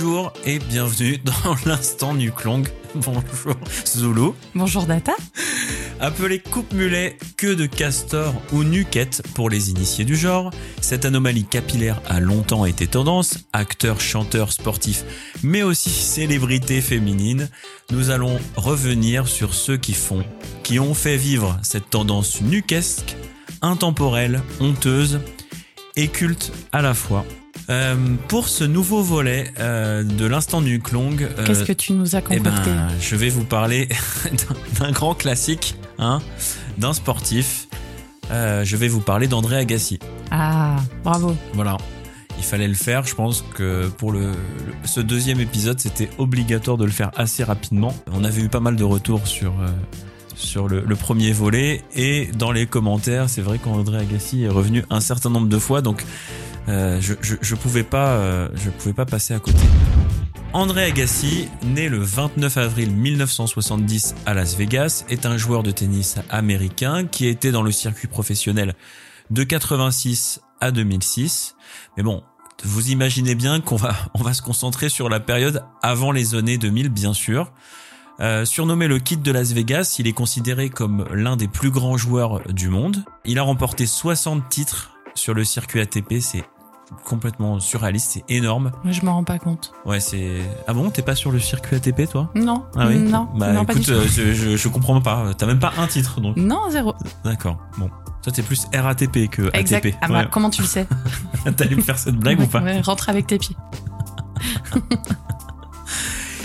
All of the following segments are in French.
Bonjour et bienvenue dans l'instant Nuklong. Bonjour Zulu. Bonjour Data. Appelée coupe mulet, queue de castor ou nuquette pour les initiés du genre, cette anomalie capillaire a longtemps été tendance, acteurs, chanteurs, sportifs, mais aussi célébrités féminines. Nous allons revenir sur ceux qui font, qui ont fait vivre cette tendance nuquesque, intemporelle, honteuse et culte à la fois. Euh, pour ce nouveau volet euh, de l'instant du Klong, euh, Qu'est-ce que tu nous as eh concocté ben, je vais vous parler d'un- grand classique, hein, d'un sportif. Je vais vous parler d'André Agassi. Ah, bravo. Voilà. Il fallait le faire. Je pense que pour le, le- ce deuxième épisode, c'était obligatoire de le faire assez rapidement. On avait eu pas mal de retours sur sur le, le premier volet et dans les commentaires, c'est vrai qu'André Agassi est revenu un certain nombre de fois, donc euh, je, je je pouvais pas euh, je pouvais pas passer à côté. André Agassi, né le 29 avril 1970 à Las Vegas, est un joueur de tennis américain qui était dans le circuit professionnel de 86 à 2006. Mais bon, vous imaginez bien qu'on va, on va se concentrer sur la période avant les années 2000, bien sûr. Euh, surnommé le Kid de Las Vegas, il est considéré comme l'un des plus grands joueurs du monde. Il a remporté 60 titres sur le circuit ATP, c'est complètement surréaliste, c'est énorme. Moi, Je m'en rends pas compte. Ouais, c'est... Ah bon, t'es pas sur le circuit ATP, toi? Non, Ah oui? Non, Bah non, pas du écoute, euh, je, je, je comprends pas. T'as même pas un titre, donc... Non, zéro. D'accord, bon. Toi, t'es plus RATP que Exact. ATP. Ah bah, Ouais. comment tu le sais? T'allais me faire cette blague ou pas? Ouais, Rentre avec tes pieds.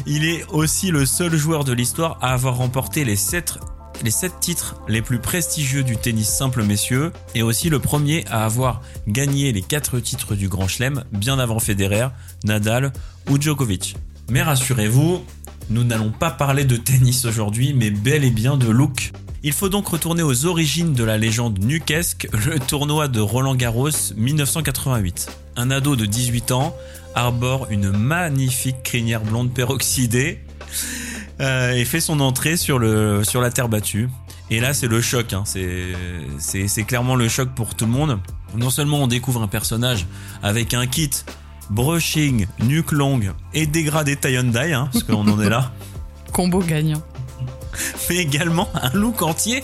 Il est aussi le seul joueur de l'histoire à avoir remporté les 7 les sept titres les plus prestigieux du tennis simple messieurs et aussi le premier à avoir gagné les 4 titres du Grand Chelem bien avant Federer, Nadal ou Djokovic. Mais rassurez-vous, nous n'allons pas parler de tennis aujourd'hui mais bel et bien de look. Il faut donc retourner aux origines de la légende nuquesque, le tournoi de Roland Garros 1988. Un ado de 18 ans arbore une magnifique crinière blonde peroxydée euh, et fait son entrée sur, le, sur la terre battue. Et là, c'est le choc. Hein. C'est, c'est, c'est clairement le choc pour tout le monde. Non seulement on découvre un personnage avec un kit brushing, nuque longue et dégradé tie and hein, parce qu'on en est là, Combo gagnant. mais également un look entier,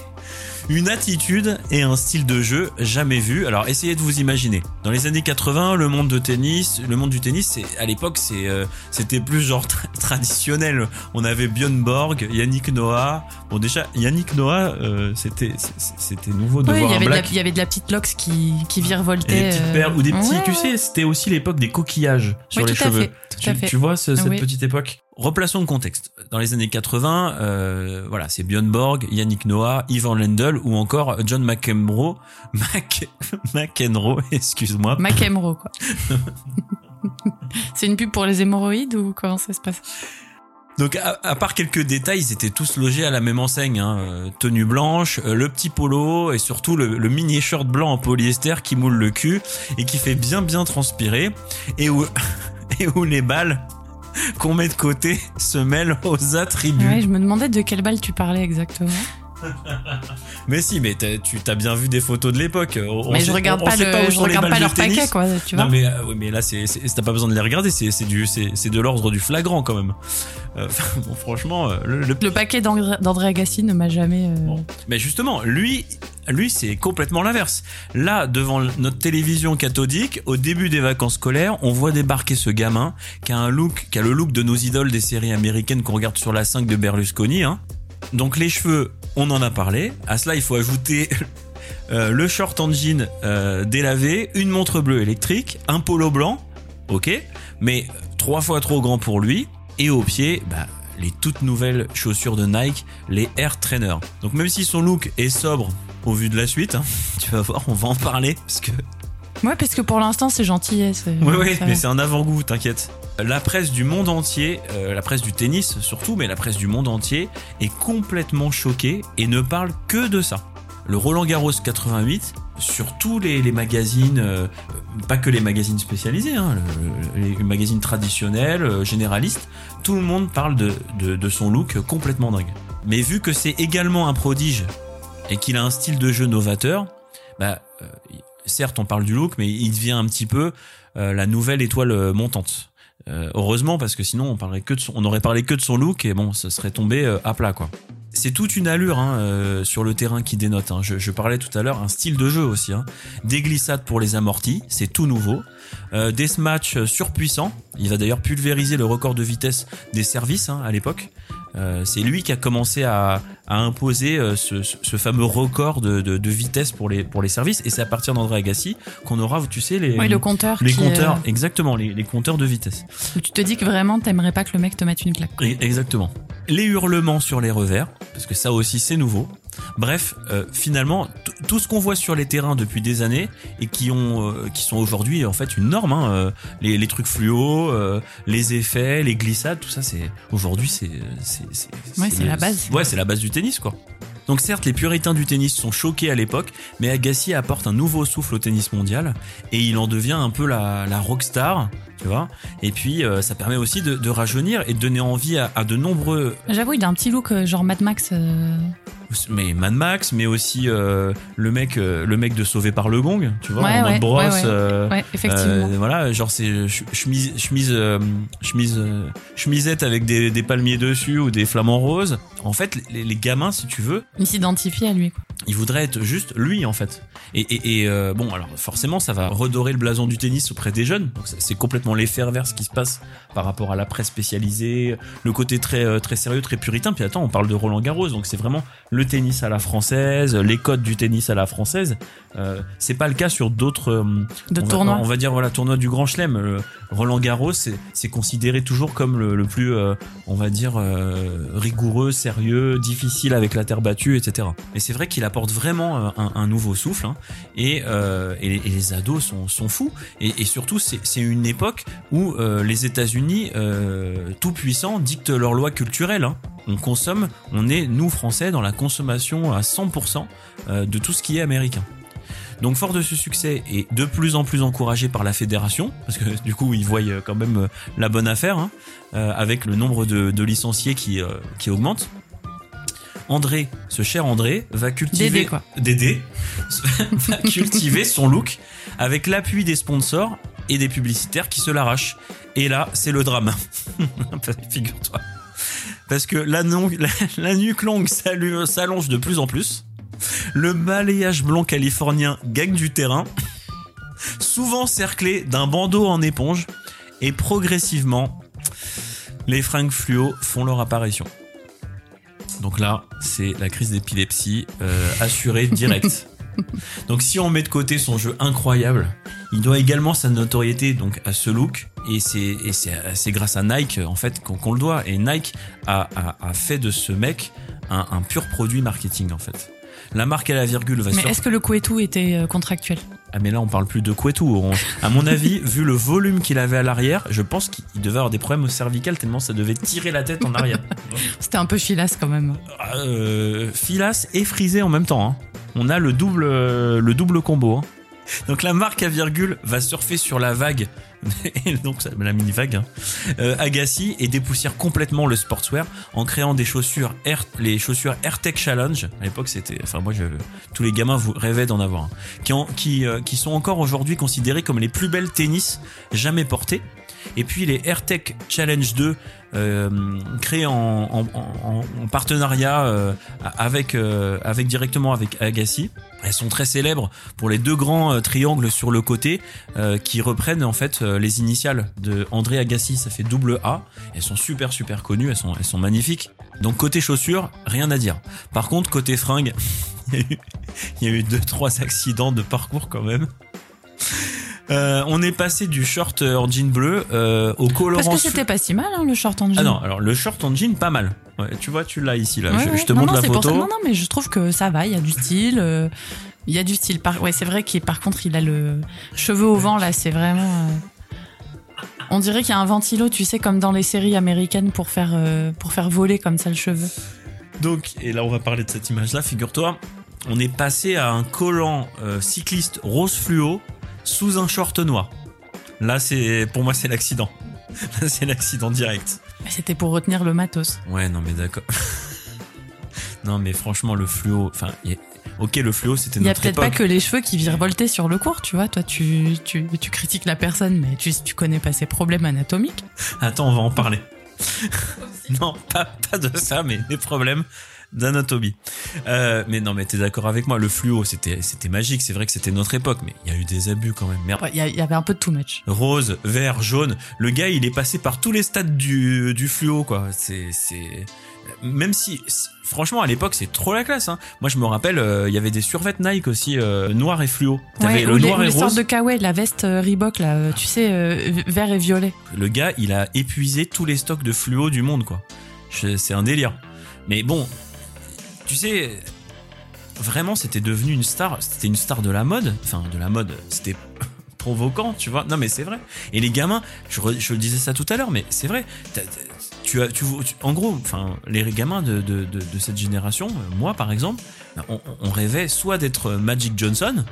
une attitude et un style de jeu jamais vu. Alors essayez de vous imaginer. Dans les années 80, le monde de tennis, le monde du tennis, c'est à l'époque c'est euh, c'était plus genre tra- traditionnel. On avait Björn Borg, Yannick Noah. Bon déjà Yannick Noah, euh, c'était c'était nouveau de Oui, il voir y, un avait de la, black. il y avait de la petite lox qui, qui Et virevoltait. des petites euh, perles ou des petits, ouais, tu sais, c'était aussi l'époque des coquillages sur Oui, les cheveux. fait, Tu, vois ce- cette Oui. petite époque? Replaçons le contexte. Dans les années 80, euh, voilà, c'est Björn Borg, Yannick Noah, Ivan Lendl ou encore John McEnroe, Mac, McEnroe, excuse-moi. McEnroe, quoi. C'est une pub pour les hémorroïdes ou comment ça se passe? Donc à, à part quelques détails, ils étaient tous logés à la même enseigne. Hein. Euh, Tenue blanche, euh, le petit polo et surtout le, le mini shirt blanc en polyester qui moule le cul et qui fait bien bien transpirer et où, et où les balles qu'on met de côté se mêlent aux attributs. Ouais, je me demandais de quelle balle tu parlais exactement. Mais si, mais tu t'as bien vu des photos de l'époque. On mais sait- je regarde on- pas, le, pas je regarde pas leur paquet, quoi, tu vois. Non mais, euh, oui, mais là t'as pas besoin de les regarder, c'est du c'est de l'ordre du flagrant quand même. Euh, bon, franchement, euh, le, le- Le paquet d'André d'André Agassi ne m'a jamais. euh, Bon. Mais justement, lui, lui c'est complètement l'inverse. Là, devant notre télévision cathodique, au début des vacances scolaires, on voit débarquer ce gamin qui a un look, qui a le look de nos idoles des séries américaines qu'on regarde sur la 5 de Berlusconi. Hein. Donc les cheveux, on en a parlé. À cela, il faut ajouter euh, le short en jean euh, délavé, une montre bleue électrique, un polo blanc, ok, mais trois fois trop grand pour lui. Et au pied, bah, les toutes nouvelles chaussures de Nike, les Air Trainer. Donc même si son look est sobre au vu de la suite, hein, tu vas voir, on va en parler parce que Ouais, parce que pour l'instant, c'est gentillesse. euh, oui, oui, mais c'est un avant-goût, t'inquiète. La presse du monde entier, euh, la presse du tennis surtout, mais la presse du monde entier est complètement choquée et ne parle que de ça. Le Roland Garros 88, sur tous les, les magazines, euh, pas que les magazines spécialisés, hein, le- le- les magazines traditionnels, euh, généralistes, tout le monde parle de, de, de son look complètement dingue. Mais vu que c'est également un prodige et qu'il a un style de jeu novateur, bah, euh, certes on parle du look, mais il devient un petit peu euh, la nouvelle étoile montante. Euh, heureusement parce que sinon on parlerait que de son, on aurait parlé que de son look et bon, ce serait tombé euh, à plat quoi. C'est toute une allure hein, euh, sur le terrain qui dénote. hein. Je, je parlais tout à l'heure un style de jeu aussi. Hein. Des glissades pour les amortis, c'est tout nouveau. Euh, des smatchs surpuissants. Il va d'ailleurs pulvériser le record de vitesse des services hein, à l'époque. Euh, c'est lui qui a commencé à, à imposer euh, ce, ce- fameux record de, de, de vitesse pour les pour les services. Et c'est à partir d'André Agassi qu'on aura, tu sais, les Oui, le compteur. les compteurs, euh, exactement, les, les compteurs de vitesse. où tu te dis que vraiment, t'aimerais pas que le mec te mette une claque. Exactement. Les hurlements sur les revers, parce que ça aussi c'est nouveau. Bref, euh, finalement, tout ce qu'on voit sur les terrains depuis des années et qui ont, euh, qui sont aujourd'hui en fait une norme, hein, euh, les, les trucs fluo, euh, les effets, les glissades, tout ça, c'est aujourd'hui c'est, c'est, c'est, Ouais, c'est la base. Ouais, c'est la base du tennis, quoi. Donc certes, les puritains du tennis sont choqués à l'époque, mais Agassi apporte un nouveau souffle au tennis mondial et il en devient un peu la, la rockstar, tu vois. Et puis euh, ça permet aussi de, de rajeunir et de donner envie à, à de nombreux, J'avoue, il a un petit look euh, genre Mad Max. euh, mais Mad Max, mais aussi euh, le mec, euh, le mec de Sauvé par le Gong, tu vois, Ouais, ouais, brosse. ouais, ouais. Ouais, effectivement. voilà, genre c'est ch- chemise, chemise, chemise, chemisette avec des, des palmiers dessus ou des flamants roses. En fait, les, les gamins, si tu veux, Il s'identifie à lui. Quoi. Il voudrait être juste lui en fait. Et, et, et, euh, bon, alors forcément, ça va redorer le blason du tennis auprès des jeunes. Donc c'est- complètement l'effet inverse qui se passe par rapport à la presse spécialisée, le côté très euh, très sérieux, très puritain. Puis attends, on parle de Roland Garros, donc c'est vraiment le tennis à la française, les codes du tennis à la française. Euh, c'est pas le cas sur d'autres euh, De on va- tournoi. on va dire voilà tournoi du Grand Chelem. Le Roland Garros, c'est considéré toujours comme le, le plus, euh, on va dire euh, rigoureux, sérieux, difficile avec la terre battue, etc. Et c'est vrai qu'il apporte vraiment un, nouveau souffle. hein. et, euh, et, les- et les ados sont, sont fous. Et, surtout, c'est une époque où euh, les États-Unis, euh, tout puissants, dictent leurs lois culturelles. hein. On consomme, on est nous Français dans la consommation à 100% euh, de tout ce qui est américain. Donc fort de ce succès et de plus en plus encouragé par la fédération, parce que du coup ils voient quand même la bonne affaire, hein, avec le nombre de, de licenciés qui, qui augmente. André, ce cher André, va cultiver Dédé, quoi. Dédé, va cultiver son look avec l'appui des sponsors et des publicitaires qui se l'arrachent. Et là, c'est le drame. Figure-toi. Parce que la, non- la, la nuque longue s'allonge de plus en plus. Le balayage blond californien gagne du terrain, souvent cerclé d'un bandeau en éponge, et progressivement, les fringues fluo font leur apparition. Donc là, c'est la crise d'épilepsie euh, assurée directe. Donc si on met de côté son jeu incroyable, il doit également sa notoriété donc à ce look et c'est et c'est c'est grâce à Nike en fait qu'on qu'on le doit et Nike a, a, a fait de ce mec un, un pur produit marketing en fait. La marque à la virgule va Mais sur est-ce que le couetou était euh, contractuel? Ah mais là on parle plus de Couetou. À mon avis, vu le volume qu'il avait à l'arrière, je pense qu'il devait avoir des problèmes au cervical tellement ça devait tirer la tête en arrière. C'était un peu filasse quand même. euh, filasse et frisé en même temps. hein. On a le double, euh, le double combo. hein. Donc la marque à virgule va surfer sur la vague, et donc la mini vague, hein, euh, Agassi et dépoussière complètement le sportswear en créant des chaussures Air, les chaussures AirTech Challenge. À l'époque, c'était, enfin moi, je, tous les gamins vous rêvaient d'en avoir, en- qui, euh, qui sont encore aujourd'hui considérées comme les plus belles tennis jamais portées. Et puis les AirTech Challenge 2, euh, créés en, en, en- en partenariat euh, avec, euh, avec directement avec Agassi. Elles sont très célèbres pour les deux grands euh, triangles sur le côté euh, qui reprennent en fait euh, les initiales de André Agassi. Ça fait double A. Elles sont super super connues. Elles sont elles sont magnifiques. Donc côté chaussures, rien à dire. Par contre côté fringues, il y a eu, deux trois accidents de parcours quand même. Euh, on est passé du short en jean bleu euh, au colorant. Parce que c'était pas si mal, hein, le short en jean. Ah non, alors le short en jean, pas mal. Ouais, tu vois, tu l'as ici là. Ouais, je, ouais. je te non, montre non, la photo. ça. Non, non, mais je trouve que ça va, il y a du style. euh, Il y a du style. Par... Ouais, c'est vrai qu'il par contre, il a le cheveux au vent là, c'est vraiment. euh, On dirait qu'il y a un ventilo, tu sais, comme dans les séries américaines pour faire pour faire voler comme ça le cheveu. Donc, et là on va parler de cette image-là, figure-toi, on est passé à un collant cycliste rose fluo sous un short noir. Là, c'est pour moi, c'est l'accident. Là, c'est l'accident direct. C'était pour retenir le matos. Ouais, non, mais d'accord. non, mais franchement, le fluo, enfin, Ok, le fluo, c'était Il y a peut-être pas que les cheveux qui virevoltaient sur le cours, tu vois. Toi, tu, tu, tu critiques la personne, mais tu, tu connais pas ses problèmes anatomiques. Attends, on va en parler. non, pas, pas de ça, mais des problèmes d'anatomie. Euh, mais non, mais t'es d'accord avec moi, le fluo, c'était, c'était magique. C'est vrai que c'était notre époque, mais il y a eu des abus quand même. Merde. Ouais, Il y, a- il y avait un peu de too much. Rose, vert, jaune. Le gars, il est passé par tous les stades du, du fluo, quoi. C'est, c'est, même si, franchement, à l'époque, c'est trop la classe. Hein. Moi, je me rappelle, euh, il y avait des survêtements Nike aussi, euh, noir et fluo. T'avais Ouais, le ou noir et les sortes rose. de kawaii, la veste euh, Reebok, là, euh, tu sais, euh, vert et violet. Le gars, il a épuisé tous les stocks de fluo du monde, quoi. C'est un délire. Mais bon, tu sais, vraiment, c'était devenu une star. C'était une star de la mode. Enfin, de la mode. C'était provoquant, tu vois. Non, mais c'est vrai. Et les gamins, je, disais ça tout à l'heure, mais c'est vrai. Tu as, tu, en gros, enfin, les gamins de, cette génération, euh, moi par exemple, on, on rêvait soit d'être Magic Johnson,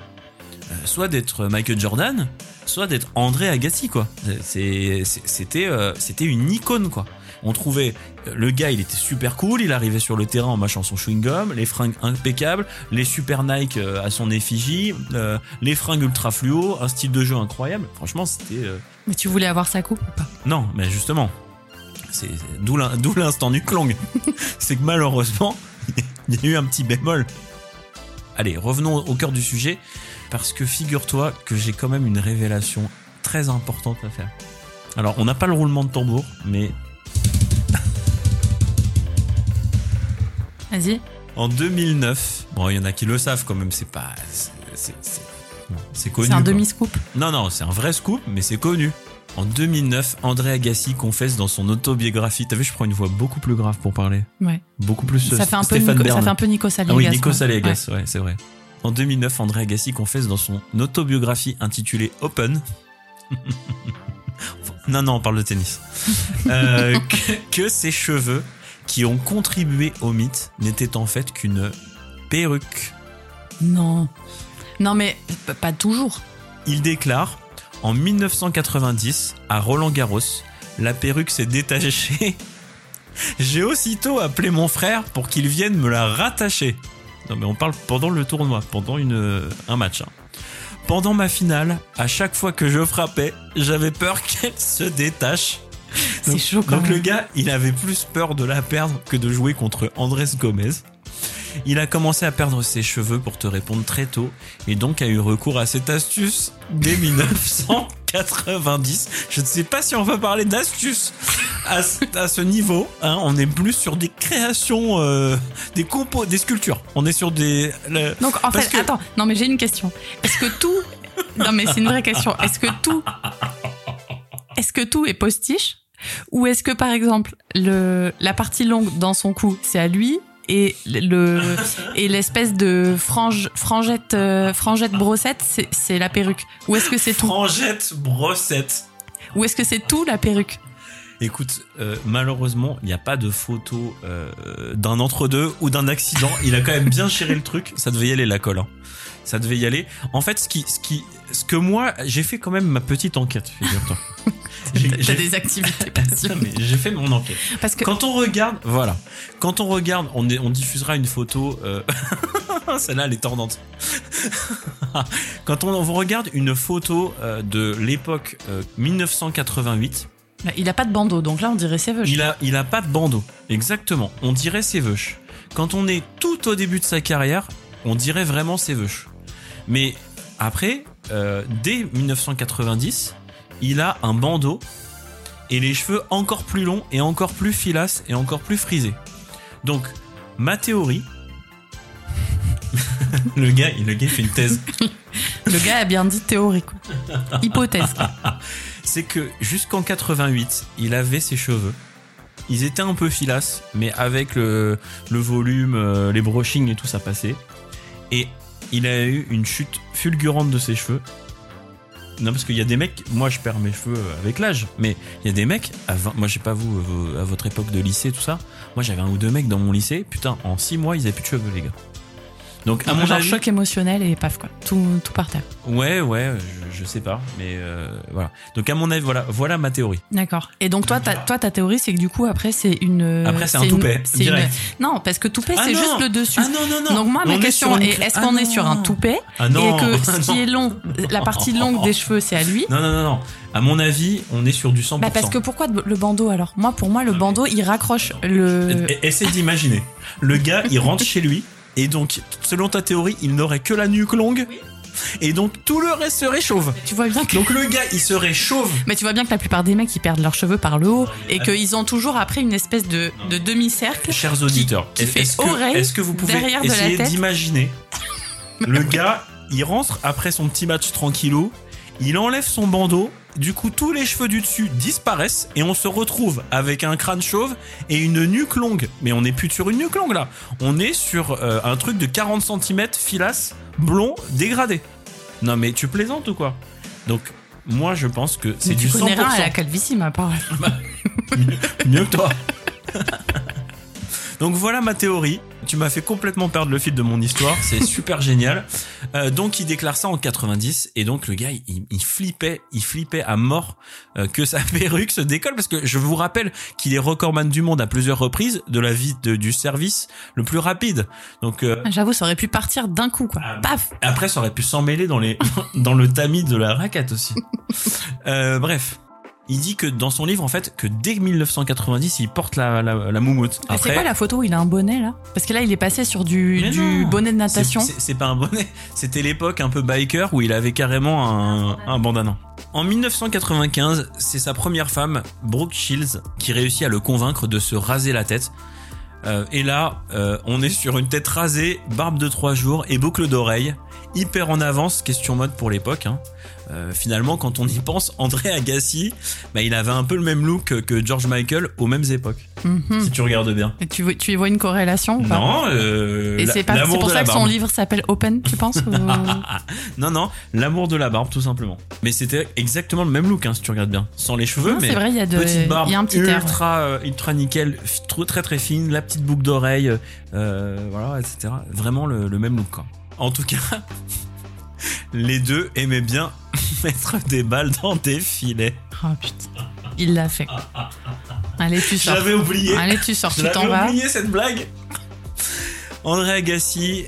euh, soit d'être Michael Jordan, soit d'être André Agassi quoi. C'était euh, c'était une icône quoi. On trouvait euh, le gars, il était super cool, il arrivait sur le terrain en mâchant son chewing gum, les fringues impeccables, les super Nike euh, à son effigie, euh, les fringues ultra fluo, un style de jeu incroyable. Franchement, c'était euh, Mais tu voulais avoir sa coupe ou pas? Non, mais justement, c'est d'où l'in- d'où l'instant du clong. c'est que malheureusement, il y a eu un petit bémol. Allez, revenons au cœur du sujet, parce que figure-toi que j'ai quand même une révélation très importante à faire. Alors, on n'a pas le roulement de tambour, mais Vas-y. en 2009, bon, il y en a qui le savent quand même, c'est pas, c'est- connu. C'est un demi-scoop. Non, non, c'est un vrai scoop, mais c'est connu. En 2009, André Agassi confesse dans son autobiographie. T'as vu, je prends une voix beaucoup plus grave pour parler. Ouais. Beaucoup plus Ça fait, un peu Nico, Bern. ça fait un peu Nico Saliagas. Ah oui, Nico ouais, c'est vrai. En 2009, André Agassi confesse dans son autobiographie intitulée Open. non, non, on parle de tennis. Euh, que, que ses cheveux, qui ont contribué au mythe, n'étaient en fait qu'une perruque. Non. Non, mais pas toujours. Il déclare En 1990, à Roland Garros, la perruque s'est détachée. J'ai aussitôt appelé mon frère pour qu'il vienne me la rattacher. Non mais on parle pendant le tournoi, pendant une, un match. hein. Pendant ma finale, à chaque fois que je frappais, j'avais peur qu'elle se détache. C'est Donc- chaud quand Donc même. le gars, il avait plus peur de la perdre que de jouer contre Andrés Gomez. Il a commencé à perdre ses cheveux pour te répondre très tôt et donc a eu recours à cette astuce dès 1990. Je ne sais pas si on va parler d'astuce à, ce- à ce niveau. hein. on est plus sur des créations, euh, des compos, des sculptures. On est sur des. le- Donc, en fait, que- attends. Non, mais j'ai une question. Est-ce que tout. Non, mais c'est une vraie question. Est-ce que tout. Est-ce que tout est postiche? Ou est-ce que, par exemple, le, la partie longue dans son cou, c'est à lui et le et l'espèce de frange frangette euh, frangette brossette c'est c'est la perruque. Ou est-ce que c'est tout? Frangette brossette. ou est-ce que c'est tout la perruque? Écoute, euh, malheureusement, il n'y a pas de photo euh, d'un entre-deux ou d'un accident. Il a quand même bien géré le truc. Ça devait y aller la colle. hein. Ça devait y aller. En fait, ce qui, ce qui, ce que moi, j'ai fait quand même ma petite enquête. Figure-toi. J'ai- des activités j'ai fait mon enquête. parce que Quand on regarde, voilà. Quand on regarde, on, est- on diffusera une photo. euh, Celle-là, elle est tordante. Quand on, on regarde une photo euh, de l'époque euh, 1988. Il a pas de bandeau donc là on dirait c'est Il a, il a pas de bandeau. Exactement. On dirait ses veuches. Quand on est tout au début de sa carrière, on dirait vraiment ses veuches. Mais après, euh, dès 1990, il a un bandeau et les cheveux encore plus longs et encore plus filasses et encore plus frisés. Donc, ma théorie. le gars, le gars fait une thèse. le gars a bien dit théorie quoi hypothèse. c'est que jusqu'en 88, il avait ses cheveux. Ils étaient un peu filasses, mais avec le, volume, euh, les brushings et tout, ça passait. Et il a eu une chute fulgurante de ses cheveux. Non, parce qu'il y a des mecs, moi je perds mes cheveux avec l'âge, mais il y a des mecs, à 20 moi je sais pas vous, à votre époque de lycée, tout ça, moi j'avais un ou deux mecs dans mon lycée, putain, en 6 mois ils avaient plus de cheveux, les gars. Donc à mon Genre avis, choc émotionnel et paf quoi, tout, tout par terre. ouais, ouais, je, je sais pas, mais euh, voilà. Donc à mon avis, voilà, voilà ma théorie. D'accord. Et donc toi, ta, toi, ta théorie, c'est que du coup après c'est une. Après, c'est un une- toupet, une-. Non, parce que toupet Ah c'est juste le dessus. Ah non non non. Donc moi ma On est question est est-ce Ah qu'on est non. sur un toupet Ah non. et que Ah ce qui est long, la partie longue des cheveux c'est à lui Non non non non. À mon avis, on est sur du 100%. Bah parce que pourquoi le bandeau alors? Moi pour moi le bandeau il raccroche le. E- Essaie d'imaginer. Le gars, il rentre chez lui et donc, selon ta théorie, il n'aurait que la nuque longue et donc tout le reste serait chauve. Tu vois bien que. Donc le gars, il serait chauve. Mais tu vois bien que la plupart des mecs ils perdent leurs cheveux par le haut et mais- qu'ils ont toujours après une espèce de, de demi-cercle. Chers auditeurs, qui fait est-ce que, oreille est-ce que vous pouvez essayer d'imaginer le gars, il rentre après son petit match tranquillou, il enlève son bandeau, du coup tous les cheveux du dessus disparaissent et on se retrouve avec un crâne chauve et une nuque longue. Mais on n'est plus sur une nuque longue là, on est sur euh, un truc de 40 cm filasse, blond, dégradé. Non mais tu plaisantes ou quoi? Donc moi je pense que c'est du tu 100%. connais rien à la calvitie ma parole. Mieux que toi. Donc voilà ma théorie. Tu m'as fait complètement perdre le fil de mon histoire. C'est super génial. Euh, donc il déclare ça en 90 et donc le gars il, il flippait, il flippait à mort euh, que sa perruque se décolle parce que je vous rappelle qu'il est recordman du monde à plusieurs reprises de la vie de- du service le plus rapide. Donc euh, J'avoue ça aurait pu partir d'un coup quoi. Ah, Paf. après, ça aurait pu s'emmêler dans les dans le tamis de la raquette aussi. Euh, bref, il dit que dans son livre, en fait, que dès 1990, il porte la la, la moumoute. Mais C'est quoi la photo? Où il a un bonnet là? Parce que là il est passé sur du, du bonnet de natation. c'est pas un bonnet, c'était l'époque un peu biker où il avait carrément un, un bandana. En 1995, c'est sa première femme, Brooke Shields, qui réussit à le convaincre de se raser la tête. Euh, et là, euh, on est sur une tête rasée, barbe de trois jours et boucle d'oreille, hyper en avance, question mode pour l'époque. Hein. Euh, finalement, quand on y pense, André Agassi, bah, il avait un peu le même look que- George Michael aux mêmes époques, Mhm. si tu regardes bien. Et tu, y vois une corrélation ou pas Non, euh, Et c'est pour ça que son livre s'appelle Open, tu penses ou- Non, non, l'amour de la barbe, tout simplement. Mais c'était exactement le même look, hein, si tu regardes bien. Sans les cheveux, Non, mais C'est vrai, il y a de, petite barbe y a un petit ultra, euh, ultra nickel, trop- très très fine, la petite boucle d'oreille, voilà, etc. Vraiment le, le même look, quoi. En tout cas, les deux aimaient bien mettre des balles dans des filets. Oh putain, il l'a fait. Allez, tu sors. J'avais oublié. Allez, tu sors, tu t'en vas. oublié cette blague. André Agassi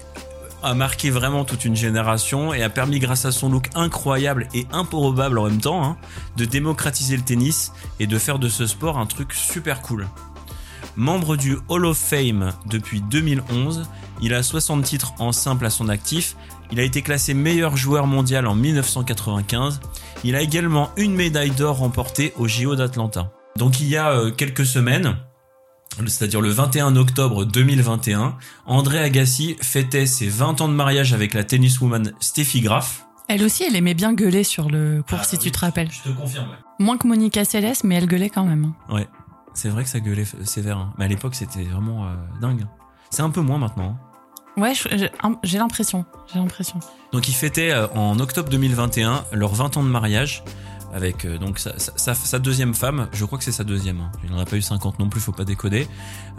a marqué vraiment toute une génération et a permis grâce à son look incroyable et improbable en même temps hein, de démocratiser le tennis et de faire de ce sport un truc super cool. Membre du Hall of Fame depuis 2011, il a 60 titres en simple à son actif, il a été classé meilleur joueur mondial en 1995, il a également une médaille d'or remportée au JO d'Atlanta. Donc il y a euh, quelques semaines, c'est-à-dire le 21 octobre 2021, André Agassi fêtait ses 20 ans de mariage avec la tenniswoman Steffi Graf. Elle aussi, elle aimait bien gueuler sur le cours, Ah, si oui, tu te rappelles. Je te confirme. Moins que Monica Seles, mais elle gueulait quand même. Ouais, c'est vrai que ça gueulait sévère. hein. Mais à l'époque, c'était vraiment euh, dingue. C'est un peu moins maintenant. hein. Ouais, j'ai l'impression. J'ai l'impression. Donc ils fêtaient euh, en octobre 2021 leurs 20 ans de mariage avec euh, donc sa, deuxième femme, je crois que c'est sa deuxième, hein. il n'en a pas eu 50 non plus, faut pas décoder.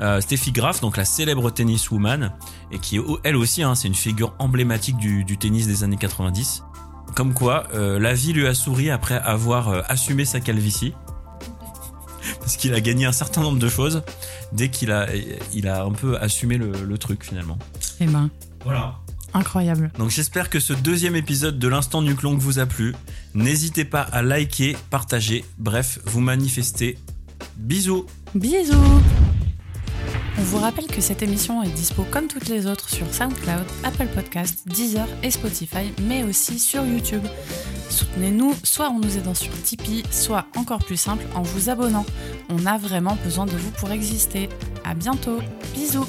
Euh, Steffi Graf, donc la célèbre tenniswoman, et qui elle aussi, hein, c'est une figure emblématique du, tennis des années 90. Comme quoi, euh, la vie lui a souri après avoir assumé sa calvitie. Parce qu'il a gagné un certain nombre de choses dès qu'il a, il a un peu assumé le truc finalement. Eh ben, Voilà. incroyable. Donc j'espère que ce deuxième épisode de l'instant Nuclong vous a plu. N'hésitez pas à liker, partager, bref, vous manifester. Bisous Bisous On vous rappelle que cette émission est dispo comme toutes les autres sur SoundCloud, Apple Podcast, Deezer et Spotify, mais aussi sur YouTube. Soutenez-nous soit en nous aidant sur Tipeee, soit encore plus simple en vous abonnant. On a vraiment besoin de vous pour exister. À bientôt. Bisous